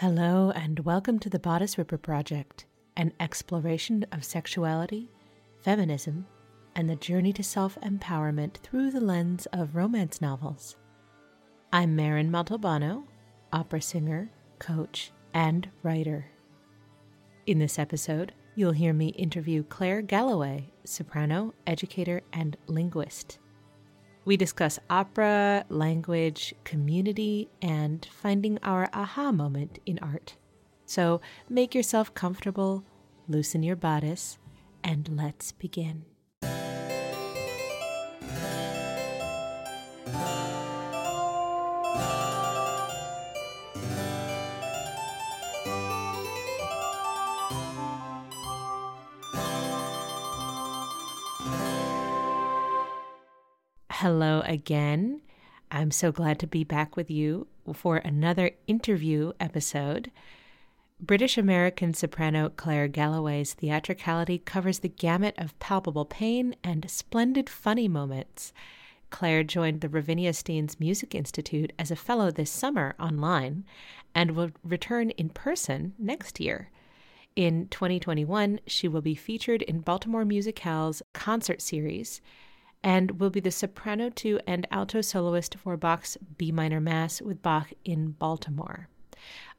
Hello, and welcome to the Bodice Ripper Project, an exploration of sexuality, feminism, and the journey to self empowerment through the lens of romance novels. I'm Maren Montalbano, opera singer, coach, and writer. In this episode, you'll hear me interview Claire Galloway, soprano, educator, and linguist. We discuss opera, language, community, and finding our aha moment in art. So make yourself comfortable, loosen your bodice, and let's begin. Hello again. I'm so glad to be back with you for another interview episode. British American soprano Claire Galloway's theatricality covers the gamut of palpable pain and splendid funny moments. Claire joined the Ravinia Steans Music Institute as a fellow this summer online and will return in person next year. In 2021, she will be featured in Baltimore Musicale's concert series and will be the soprano two and alto soloist for Bach's B minor Mass with Bach in Baltimore.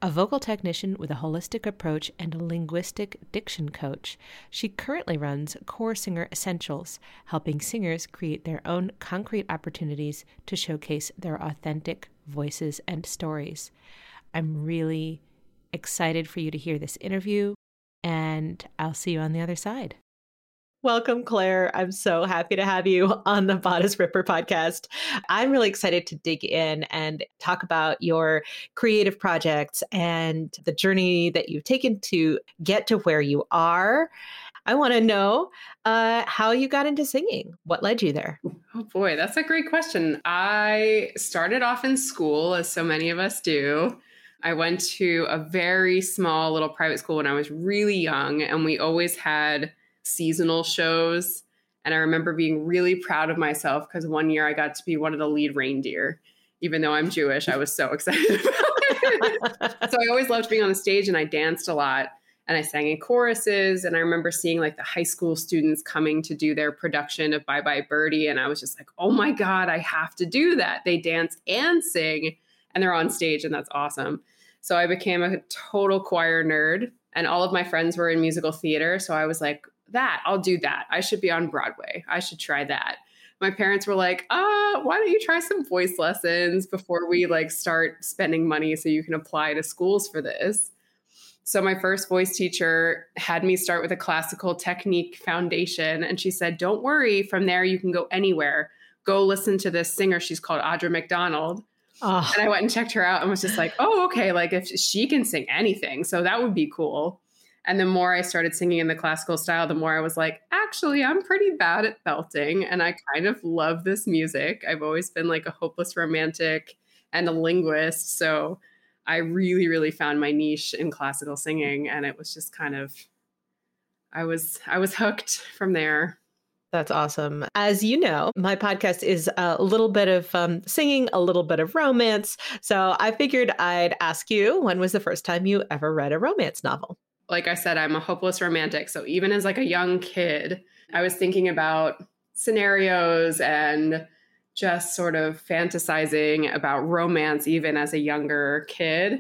A vocal technician with a holistic approach and a linguistic diction coach, she currently runs Core Singer Essentials, helping singers create their own concrete opportunities to showcase their authentic voices and stories. I'm really excited for you to hear this interview, and I'll see you on the other side. Welcome, Claire. I'm so happy to have you on the Bodice Ripper podcast. I'm really excited to dig in and talk about your creative projects and the journey that you've taken to get to where you are. I want to know uh, how you got into singing. What led you there? Oh boy, that's a great question. I started off in school, as so many of us do. I went to a very small little private school when I was really young, and we always had seasonal shows. And I remember being really proud of myself because one year I got to be one of the lead reindeer. Even though I'm Jewish, I was so excited about it. so I always loved being on the stage and I danced a lot and I sang in choruses. And I remember seeing like the high school students coming to do their production of Bye Bye Birdie. And I was just like, oh my God, I have to do that. They dance and sing and they're on stage, and that's awesome. So I became a total choir nerd. And all of my friends were in musical theater. So I was like, that. I'll do that. I should be on Broadway. I should try that. My parents were like, uh, why don't you try some voice lessons before we like start spending money so you can apply to schools for this? So my first voice teacher had me start with a classical technique foundation and she said, "Don't worry, from there you can go anywhere. Go listen to this singer, she's called Audra McDonald." Oh. And I went and checked her out and was just like, "Oh, okay, like if she can sing anything, so that would be cool." And the more I started singing in the classical style, the more I was like, actually, I'm pretty bad at belting and I kind of love this music. I've always been like a hopeless romantic and a linguist. So I really, really found my niche in classical singing. And it was just kind of, I was, I was hooked from there. That's awesome. As you know, my podcast is a little bit of um, singing, a little bit of romance. So I figured I'd ask you when was the first time you ever read a romance novel? Like I said, I'm a hopeless romantic. So even as like a young kid, I was thinking about scenarios and just sort of fantasizing about romance even as a younger kid.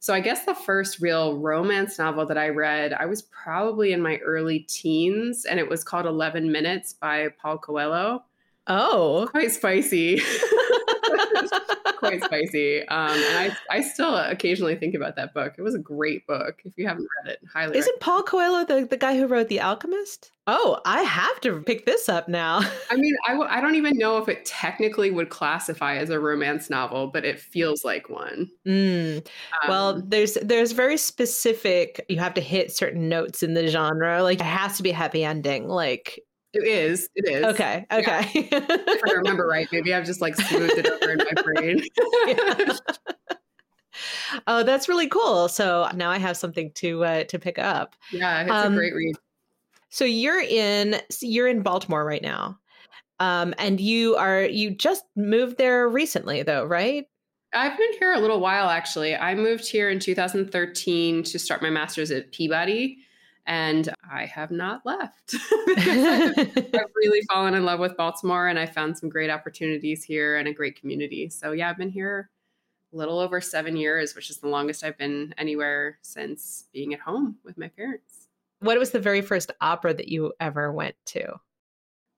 So I guess the first real romance novel that I read, I was probably in my early teens and it was called 11 Minutes by Paul Coelho. Oh, quite spicy. quite spicy. Um, and I, I still occasionally think about that book. It was a great book. If you haven't read it, highly. Isn't. Paul Coelho the, the guy who wrote The Alchemist? Oh, I have to pick this up now. I mean, I w- I don't even know if it technically would classify as a romance novel, but it feels like one. Mm. Um, well, there's there's very specific. You have to hit certain notes in the genre. Like it has to be a happy ending. Like it is. It is. Okay. Okay. Yeah. if I remember right, maybe I've just like smoothed it over in my brain. Oh, that's really cool. So now I have something to uh, to pick up. Yeah, it's um, a great read. So you're in you're in Baltimore right now, um, and you are you just moved there recently, though, right? I've been here a little while actually. I moved here in 2013 to start my master's at Peabody, and I have not left. I've, I've really fallen in love with Baltimore, and I found some great opportunities here and a great community. So, yeah, I've been here a little over seven years, which is the longest I've been anywhere since being at home with my parents. What was the very first opera that you ever went to?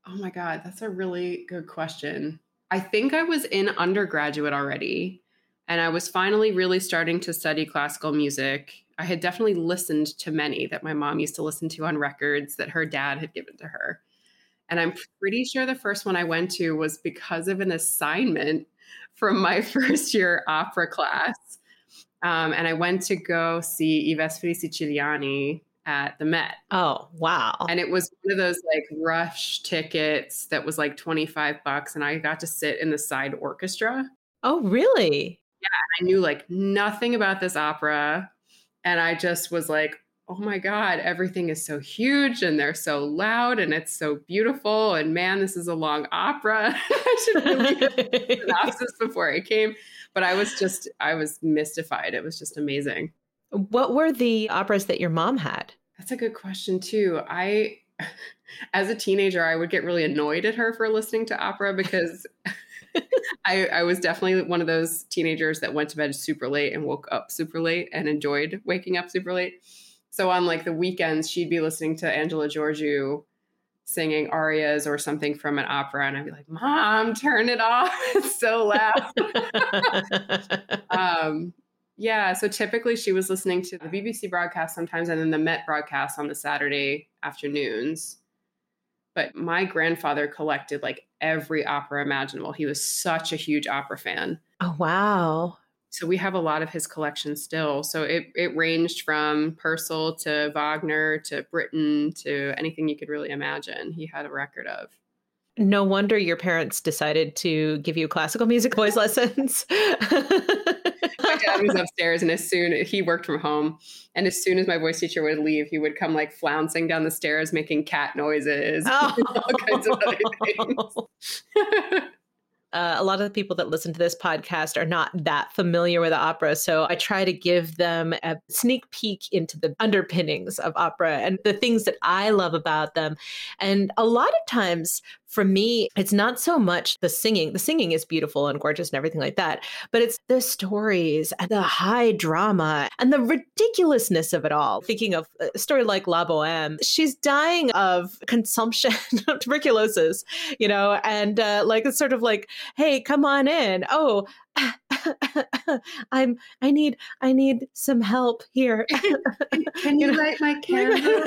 Oh my God, that's a really good question. I think I was in undergraduate already, and I was finally really starting to study classical music. I had definitely listened to many that my mom used to listen to on records that her dad had given to her. And I'm pretty sure the first one I went to was because of an assignment from my first year opera class. Um, and I went to go see I Vespri Siciliani at the Met. Oh, wow. And it was one of those like rush tickets that was like 25 bucks. And I got to sit in the side orchestra. Oh, really? Yeah. I knew like nothing about this opera. And I just was like, oh my God, everything is so huge and they're so loud and it's so beautiful. And man, this is a long opera. I should really have synopsis before I came. But I was just, I was mystified. It was just amazing. What were the operas that your mom had? That's a good question, too. I, as a teenager, I would get really annoyed at her for listening to opera because. I, I, was definitely one of those teenagers that went to bed super late and woke up super late and enjoyed waking up super late. So on like the weekends, she'd be listening to Angela Gheorghiu singing arias or something from an opera, and I'd be like, "Mom, turn it off! It's so loud." um, yeah, so typically she was listening to the BBC broadcast sometimes, and then the Met broadcast on the Saturday afternoons. But my grandfather collected like every opera imaginable. He was such a huge opera fan. Oh wow! so we have a lot of his collection still. So it it ranged from Purcell to Wagner to Britten to anything you could really imagine. He had a record of. No wonder your parents decided to give you classical music voice lessons. my dad was upstairs, and as soon he worked from home, and as soon as my voice teacher would leave, he would come like flouncing down the stairs, making cat noises, oh. all kinds of other things uh, a lot of the people that listen to this podcast are not that familiar with opera. So I try to give them a sneak peek into the underpinnings of opera and the things that I love about them. And a lot of times for me, it's not so much the singing. The singing is beautiful and gorgeous and everything like that, but it's the stories and the high drama and the ridiculousness of it all. Thinking of a story like La Boheme, she's dying of consumption, of tuberculosis, you know, and uh, like it's sort of like, hey, come on in. Oh, I'm I need I need some help here. Can you, you know? light my candle?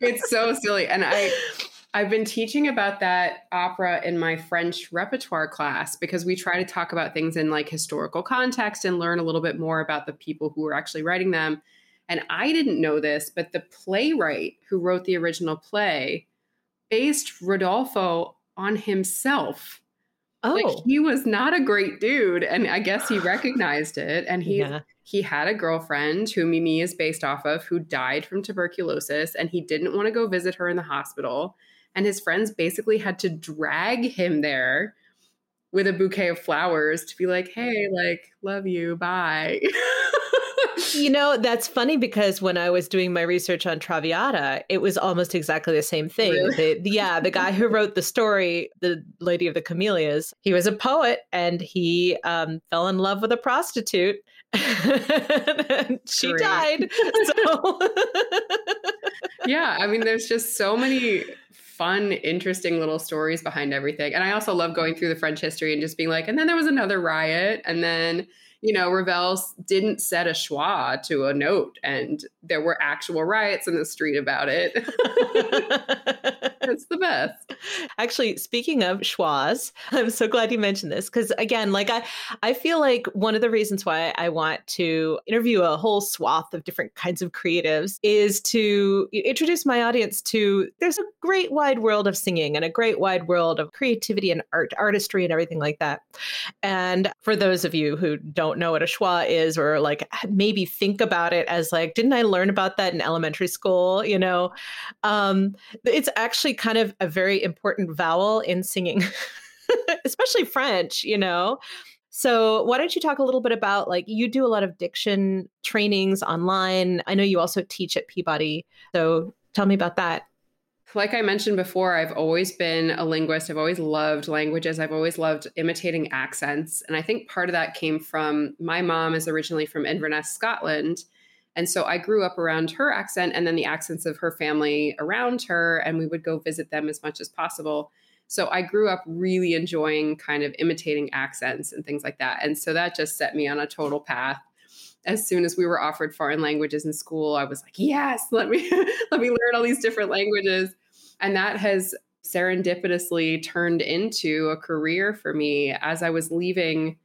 it's so silly. And I I've been teaching about that opera in my French repertoire class because we try to talk about things in like historical context and learn a little bit more about the people who were actually writing them. And I didn't know this, but the playwright who wrote the original play based Rodolfo on himself. Oh. Like he was not a great dude and I guess he recognized it and he yeah. he had a girlfriend who Mimi is based off of who died from tuberculosis and he didn't want to go visit her in the hospital and his friends basically had to drag him there with a bouquet of flowers to be like, hey, like, love you, bye. you know, that's funny because when I was doing my research on Traviata, it was almost exactly the same thing. Really? The, yeah, the guy who wrote the story, the Lady of the Camellias, he was a poet and he um, fell in love with a prostitute. she died. So. yeah, I mean, there's just so many fun, interesting little stories behind everything. And I also love going through the French history and just being like, and then there was another riot, and then you know, Ravel didn't set a schwa to a note, and there were actual riots in the street about it. it's the best. Actually, speaking of schwas, I'm so glad you mentioned this because again, like I, I feel like one of the reasons why I want to interview a whole swath of different kinds of creatives is to introduce my audience to there's a great wide world of singing and a great wide world of creativity and art, artistry, and everything like that. And for those of you who don't know what a schwa is or like maybe think about it as like didn't i learn about that in elementary school you know um, it's actually kind of a very important vowel in singing especially french you know So, why don't you talk a little bit about like you do a lot of diction trainings online? I know you also teach at Peabody. So, tell me about that. Like I mentioned before, I've always been a linguist. I've always loved languages. I've always loved imitating accents. And I think part of that came from my mom is originally from Inverness, Scotland. And so I grew up around her accent and then the accents of her family around her, and we would go visit them as much as possible. So I grew up really enjoying kind of imitating accents and things like that. And so that just set me on a total path. As soon as we were offered foreign languages in school, I was like, yes, let me let me learn all these different languages. And that has serendipitously turned into a career for me. As I was leaving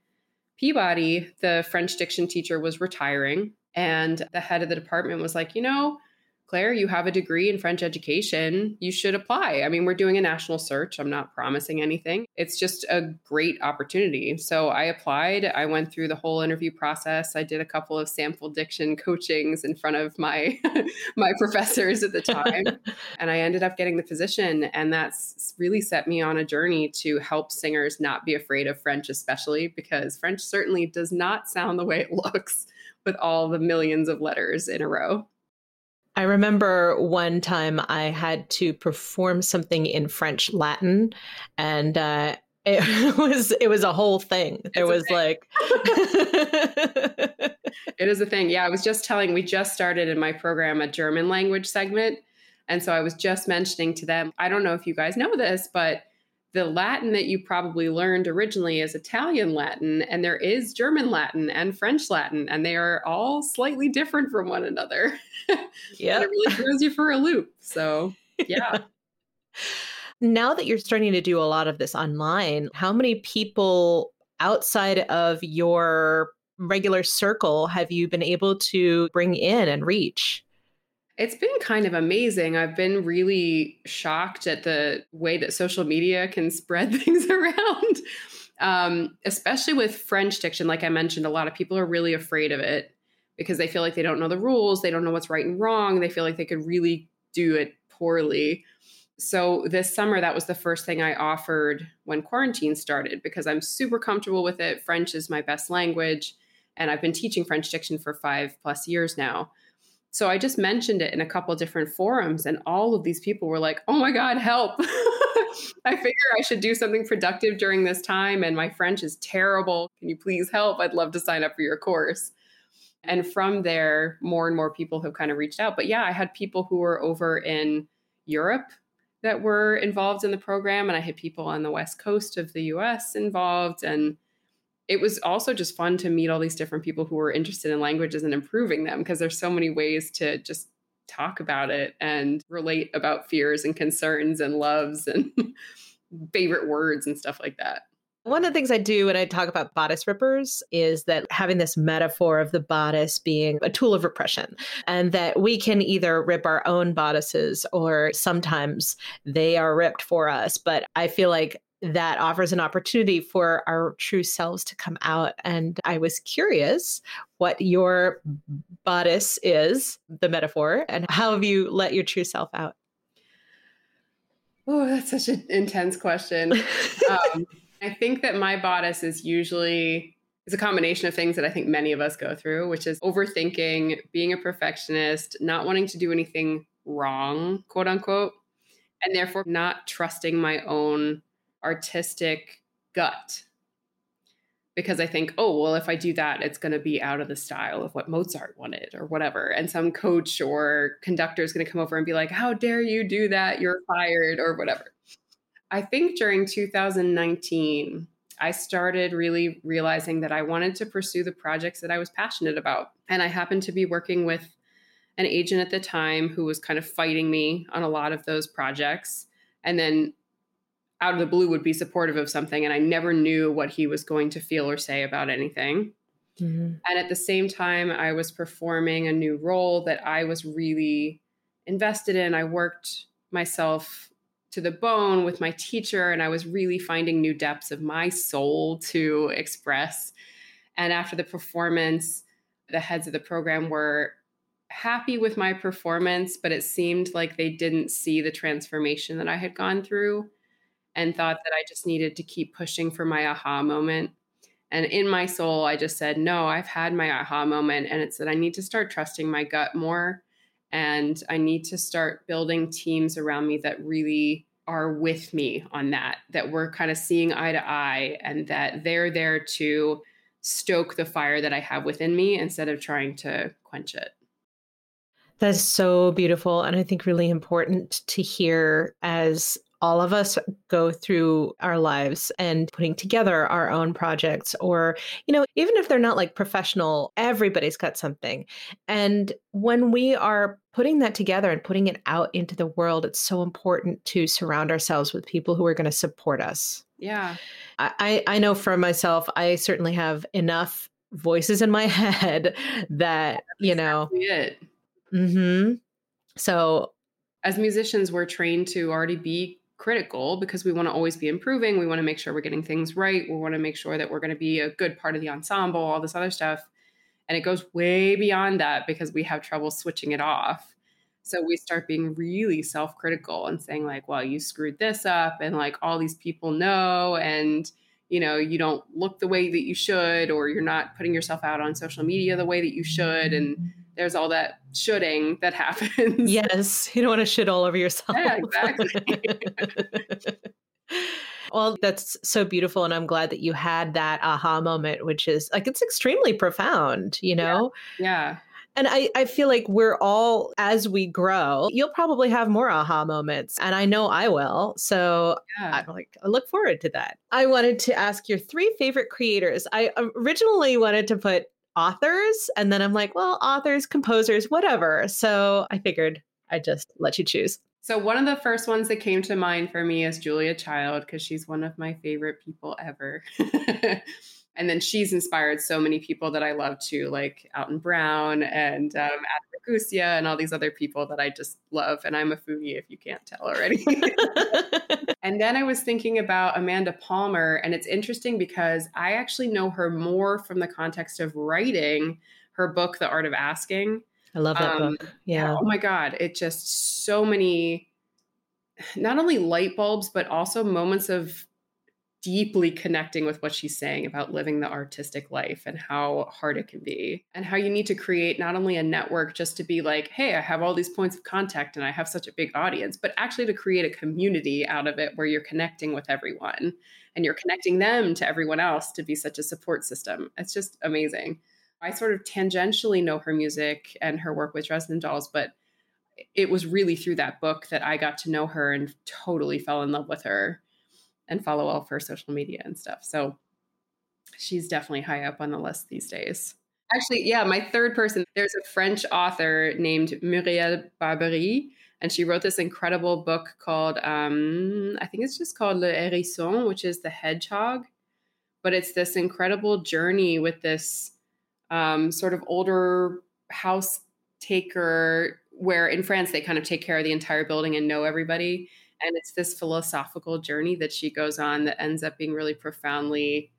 Peabody, the French diction teacher was retiring. And the head of the department was like, you know, Claire, you have a degree in French education. You should apply. I mean, we're doing a national search. I'm not promising anything. It's just a great opportunity. So I applied. I went through the whole interview process. I did a couple of sample diction coachings in front of my my professors at the time, and I ended up getting the position. And that's really set me on a journey to help singers not be afraid of French, especially because French certainly does not sound the way it looks with all the millions of letters in a row. I remember one time I had to perform something in French Latin, and uh, it was it was a whole thing. There was thing. like it is a thing. Yeah, I was just telling. We just started in my program a German language segment, and so I was just mentioning to them. I don't know if you guys know this, but the Latin that you probably learned originally is Italian Latin, and there is German Latin and French Latin, and they are all slightly different from one another. Yeah, it really throws you for a loop. So, yeah. now that you're starting to do a lot of this online, how many people outside of your regular circle have you been able to bring in and reach? It's been kind of amazing. I've been really shocked at the way that social media can spread things around, um, especially with French diction. Like I mentioned, a lot of people are really afraid of it because they feel like they don't know the rules, they don't know what's right and wrong, they feel like they could really do it poorly. So this summer, that was the first thing I offered when quarantine started because I'm super comfortable with it. French is my best language, and I've been teaching French diction for five plus years now. So I just mentioned it in a couple different forums, and all of these people were like, oh my God, help. I figure I should do something productive during this time, and my French is terrible. Can you please help? I'd love to sign up for your course. And from there, more and more people have kind of reached out. But yeah, I had people who were over in Europe that were involved in the program, and I had people on the west coast of the US involved. And it was also just fun to meet all these different people who were interested in languages and improving them because there's so many ways to just talk about it and relate about fears and concerns and loves and favorite words and stuff like that. One of the things I do when I talk about bodice rippers is that having this metaphor of the bodice being a tool of repression, and that we can either rip our own bodices or sometimes they are ripped for us. But I feel like that offers an opportunity for our true selves to come out. And I was curious what your bodice is, the metaphor, and how have you let your true self out? Oh, that's such an intense question. um, I think that my bodice is usually is a combination of things that I think many of us go through, which is overthinking, being a perfectionist, not wanting to do anything wrong, quote unquote, and therefore not trusting my own artistic gut because I think, oh, well, if I do that, it's going to be out of the style of what Mozart wanted or whatever. And some coach or conductor is going to come over and be like, how dare you do that? You're fired or whatever. I think during 2019, I started really realizing that I wanted to pursue the projects that I was passionate about. And I happened to be working with an agent at the time who was kind of fighting me on a lot of those projects. And then out of the blue would be supportive of something and I never knew what he was going to feel or say about anything. Mm-hmm. And at the same time, I was performing a new role that I was really invested in. I worked myself to the bone with my teacher, and I was really finding new depths of my soul to express. And after the performance, the heads of the program were happy with my performance, but it seemed like they didn't see the transformation that I had gone through and thought that I just needed to keep pushing for my aha moment. And in my soul, I just said, no, I've had my aha moment. And it's that I need to start trusting my gut more. And I need to start building teams around me that really are with me on that, that we're kind of seeing eye to eye and that they're there to stoke the fire that I have within me instead of trying to quench it. That's so beautiful. And I think really important to hear as all of us go through our lives and putting together our own projects or you know even if they're not like professional everybody's got something. And when we are putting that together and putting it out into the world it's so important to surround ourselves with people who are going to support us. Yeah. I i know for myself i certainly have enough voices in my head that you know it. mhm so as musicians we're trained to already be critical because we want to always be improving. We want to make sure we're getting things right. We want to make sure that we're going to be a good part of the ensemble, all this other stuff. And it goes way beyond that because we have trouble switching it off. So we start being really self critical and saying, like, well, you screwed this up, and like all these people know, and you know, you don't look the way that you should, or you're not putting yourself out on social media the way that you should. And there's all that shoulding that happens. Yes, you don't want to shit all over yourself. Yeah, exactly. well, that's so beautiful. And I'm glad that you had that aha moment, which is like it's extremely profound, you know? Yeah. yeah. And I, I feel like we're all, as we grow, you'll probably have more aha moments. And I know I will. So yeah. I like I look forward to that. I wanted to ask your three favorite creators. I originally wanted to put authors. And then I'm like, well, authors, composers, whatever. So I figured I'd just let you choose. So one of the first ones that came to mind for me is Julia Child because she's one of my favorite people ever. and then she's inspired so many people that I love too, like Alton Brown and um, and all these other people that I just love. And I'm a foodie if you can't tell already. and then I was thinking about Amanda Palmer, and it's interesting because I actually know her more from the context of writing her book, The Art of Asking. I love that um, book. Yeah. Oh my God. It just so many, not only light bulbs, but also moments of deeply connecting with what she's saying about living the artistic life and how hard it can be. And how you need to create not only a network just to be like hey i have all these points of contact and i have such a big audience but actually to create a community out of it where you're connecting with everyone and you're connecting them to everyone else to be such a support system. It's just amazing. I sort of tangentially know her music and her work with dresden dolls but it was really through that book that i got to know her and totally fell in love with her and follow all of her social media and stuff. So she's definitely high up on the list these days. Actually, yeah, my third person, there's a French author named Muriel Barbery, and she wrote this incredible book called, um, I think it's just called Le Hérisson, which is the hedgehog. But it's this incredible journey with this um, sort of older house taker, where in France they kind of take care of the entire building and know everybody. And it's this philosophical journey that she goes on that ends up being really profoundly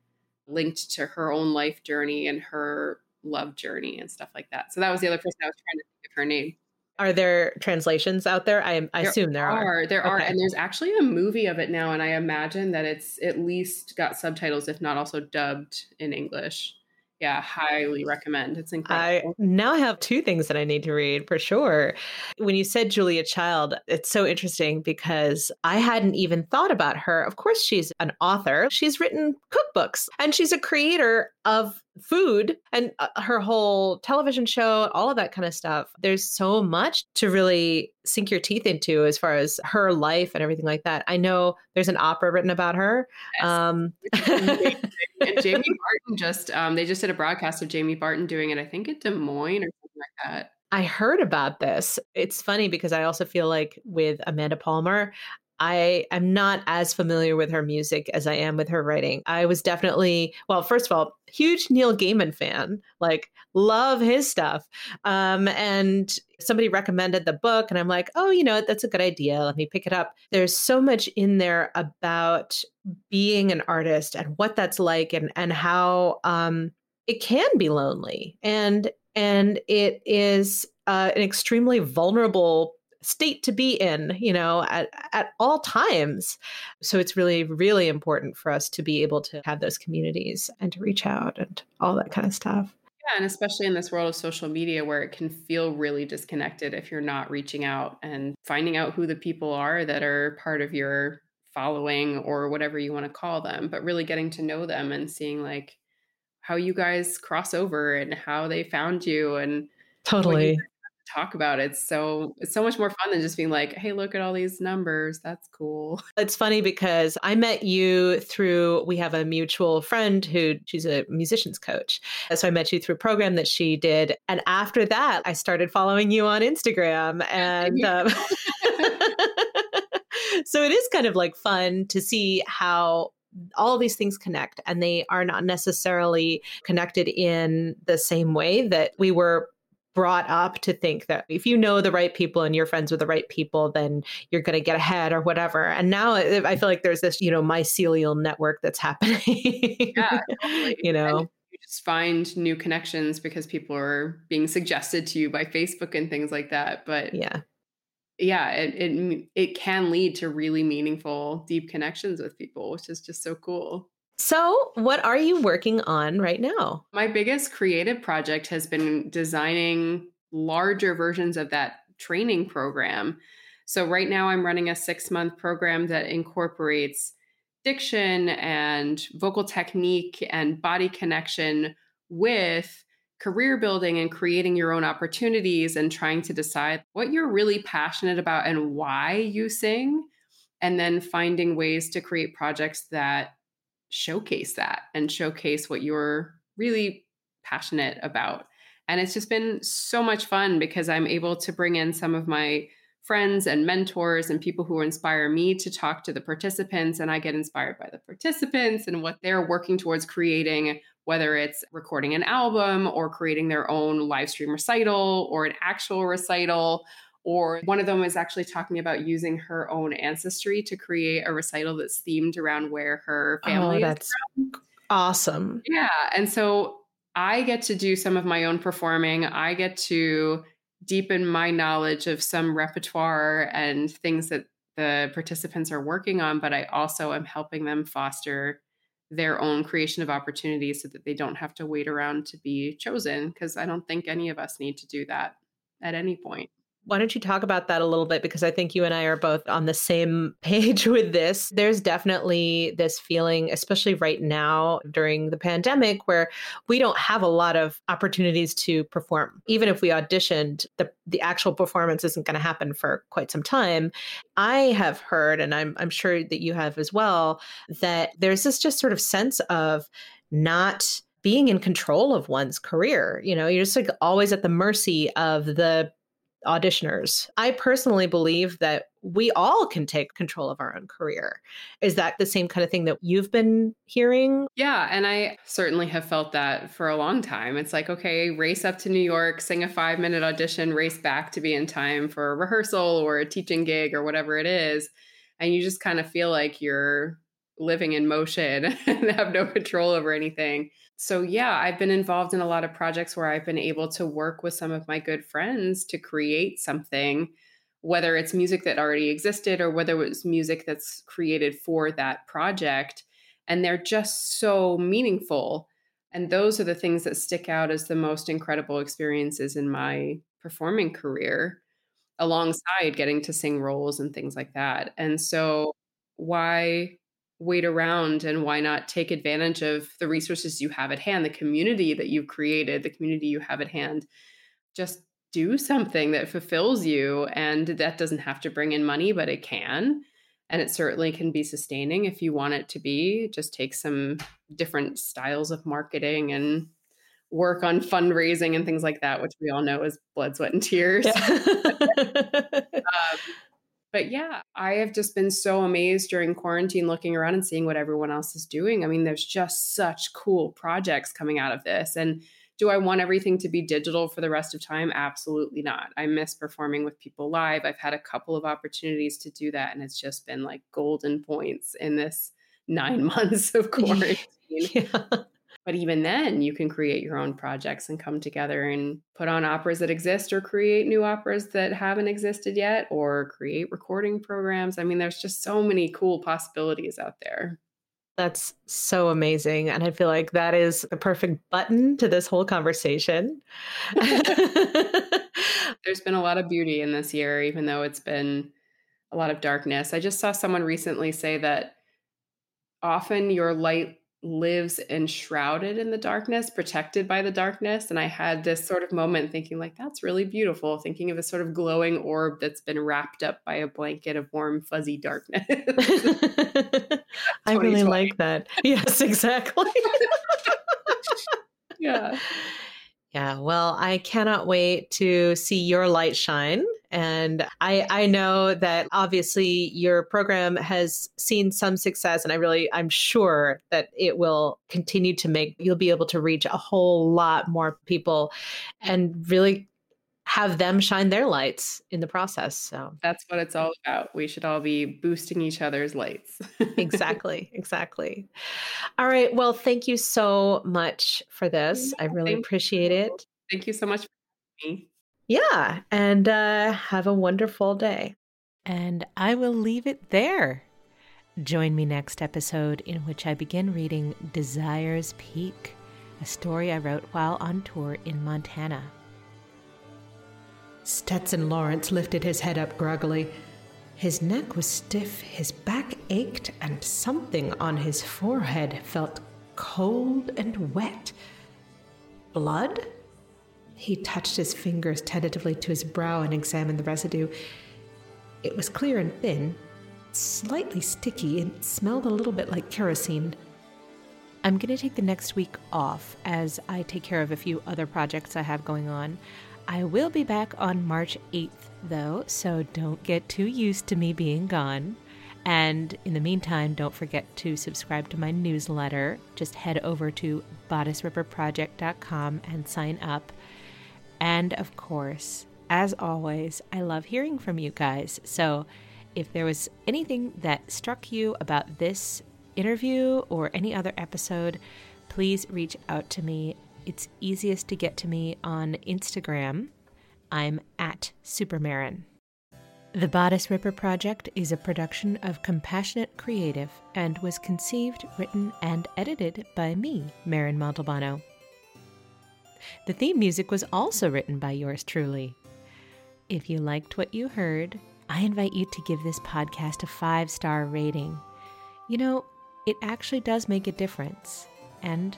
linked to her own life journey and her love journey and stuff like that. So that was the other person I was trying to think of her name. Are there translations out there? I, I there assume there are. are. There okay. are. And there's actually a movie of it now. And I imagine that it's at least got subtitles, if not also dubbed in English yeah, highly recommend. It's incredible. Now I now have two things that I need to read for sure. When you said Julia Child, it's so interesting because I hadn't even thought about her. Of course, she's an author. She's written cookbooks and she's a creator of food and uh, her whole television show, all of that kind of stuff. There's so much to really sink your teeth into as far as her life and everything like that. I know there's an opera written about her. Yes. Um, and Jamie Barton just um, they just did a broadcast of Jamie Barton doing it. I think at Des Moines or something like that. I heard about this. It's funny because I also feel like with Amanda Palmer, I am not as familiar with her music as I am with her writing. I was definitely, well, first of all, huge Neil Gaiman fan, like love his stuff. Um, and somebody recommended the book, and I'm like, oh, you know, that's a good idea. Let me pick it up. There's so much in there about being an artist and what that's like, and and how um, it can be lonely, and and it is uh, an extremely vulnerable state to be in, you know, at, at all times. So it's really, really important for us to be able to have those communities and to reach out and all that kind of stuff. Yeah, and especially in this world of social media where it can feel really disconnected if you're not reaching out and finding out who the people are that are part of your following or whatever you want to call them, but really getting to know them and seeing like how you guys cross over and how they found you and totally talk about it. It's so it's so much more fun than just being like, "Hey, look at all these numbers. That's cool." It's funny because I met you through we have a mutual friend who she's a musicians coach. So I met you through a program that she did, and after that, I started following you on Instagram, and um, so it is kind of like fun to see how all these things connect and they are not necessarily connected in the same way that we were brought up to think that if you know the right people and you're friends with the right people, then you're going to get ahead or whatever. And now I feel like there's this, you know, mycelial network that's happening. Yeah, totally. you know. And you just find new connections because people are being suggested to you by Facebook and things like that. But yeah, yeah, it it it can lead to really meaningful, deep connections with people, which is just so cool. So, what are you working on right now? My biggest creative project has been designing larger versions of that training program. So, right now, I'm running a six month program that incorporates diction and vocal technique and body connection with career building and creating your own opportunities and trying to decide what you're really passionate about and why you sing. And then finding ways to create projects that showcase that and showcase what you're really passionate about. And it's just been so much fun because I'm able to bring in some of my friends and mentors and people who inspire me to talk to the participants. And I get inspired by the participants and what they're working towards creating, whether it's recording an album or creating their own live stream recital or an actual recital or one of them is actually talking about using her own ancestry to create a recital that's themed around where her oh, family oh, that's is from. awesome. Yeah and so i get to do some of my own performing. I get to deepen my knowledge of some repertoire and things that the participants are working on but i also am helping them foster their own creation of opportunities so that they don't have to wait around to be chosen because i don't think any of us need to do that at any point why don't you talk about that a little bit? Because I think you and I are both on the same page with this. There's definitely this feeling, especially right now during the pandemic, where we don't have a lot of opportunities to perform. Even if we auditioned, the, the actual performance isn't going to happen for quite some time. I have heard, and I'm, I'm sure that you have as well, that there's this just sort of sense of not being in control of one's career. You know, you're just like always at the mercy of the auditioners. I personally believe that we all can take control of our own career. Is that the same kind of thing that you've been hearing? Yeah, and I certainly have felt that for a long time. It's like, okay, race up to New York, sing a five minute audition, race back to be in time for a rehearsal or a teaching gig or whatever it is. And you just kind of feel like you're living in motion and have no control over anything so yeah i've been involved in a lot of projects where i've been able to work with some of my good friends to create something whether it's music that already existed or whether it was music that's created for that project and they're just so meaningful and those are the things that stick out as the most incredible experiences in my performing career alongside getting to sing roles and things like that and so why wait around and why not take advantage of the resources you have at hand, the community that you've created, the community you have at hand. Just do something that fulfills you. And that doesn't have to bring in money, but it can. And it certainly can be sustaining if you want it to be. Just take some different styles of marketing and work on fundraising and things like that, which we all know is blood, sweat, and tears. Yeah. um, but yeah, I have just been so amazed during quarantine looking around and seeing what everyone else is doing. I mean, there's just such cool projects coming out of this. And do I want everything to be digital for the rest of time? Absolutely not. I miss performing with people live. I've had a couple of opportunities to do that, and it's just been like golden points in this nine months of quarantine. yeah. But even then, you can create your own projects and come together and put on operas that exist or create new operas that haven't existed yet or create recording programs. I mean, there's just so many cool possibilities out there. That's so amazing. And I feel like that is the perfect button to this whole conversation. There's been a lot of beauty in this year, even though it's been a lot of darkness. I just saw someone recently say that often your light lives enshrouded in the darkness, protected by the darkness. And I had this sort of moment thinking, like, that's really beautiful, thinking of a sort of glowing orb that's been wrapped up by a blanket of warm, fuzzy darkness. I really like that. Yes, exactly. yeah. Yeah, well, I cannot wait to see your light shine. And I, I know that obviously your program has seen some success, and I really, I'm sure that it will continue to make, you'll be able to reach a whole lot more people and really have them shine their lights in the process. So that's what it's all about. We should all be boosting each other's lights. exactly. Exactly. All right. Well, thank you so much for this. I really appreciate you. it. Thank you so much for me. Yeah. And uh, have a wonderful day. And I will leave it there. Join me next episode in which I begin reading Desire's Peak, a story I wrote while on tour in Montana. Stetson Lawrence lifted his head up groggily. His neck was stiff, his back ached, and something on his forehead felt cold and wet. Blood? He touched his fingers tentatively to his brow and examined the residue. It was clear and thin, slightly sticky, and smelled a little bit like kerosene. I'm going to take the next week off as I take care of a few other projects I have going on. I will be back on March 8th, though, so don't get too used to me being gone. And in the meantime, don't forget to subscribe to my newsletter. Just head over to bodiceripperproject.com and sign up. And of course, as always, I love hearing from you guys. So if there was anything that struck you about this interview or any other episode, please reach out to me it's easiest to get to me on Instagram. I'm at Supermaren. The Bodice Ripper Project is a production of Compassionate Creative and was conceived, written, and edited by me, Maren Montalbano. The theme music was also written by yours truly. If you liked what you heard, I invite you to give this podcast a five star rating. You know, it actually does make a difference. And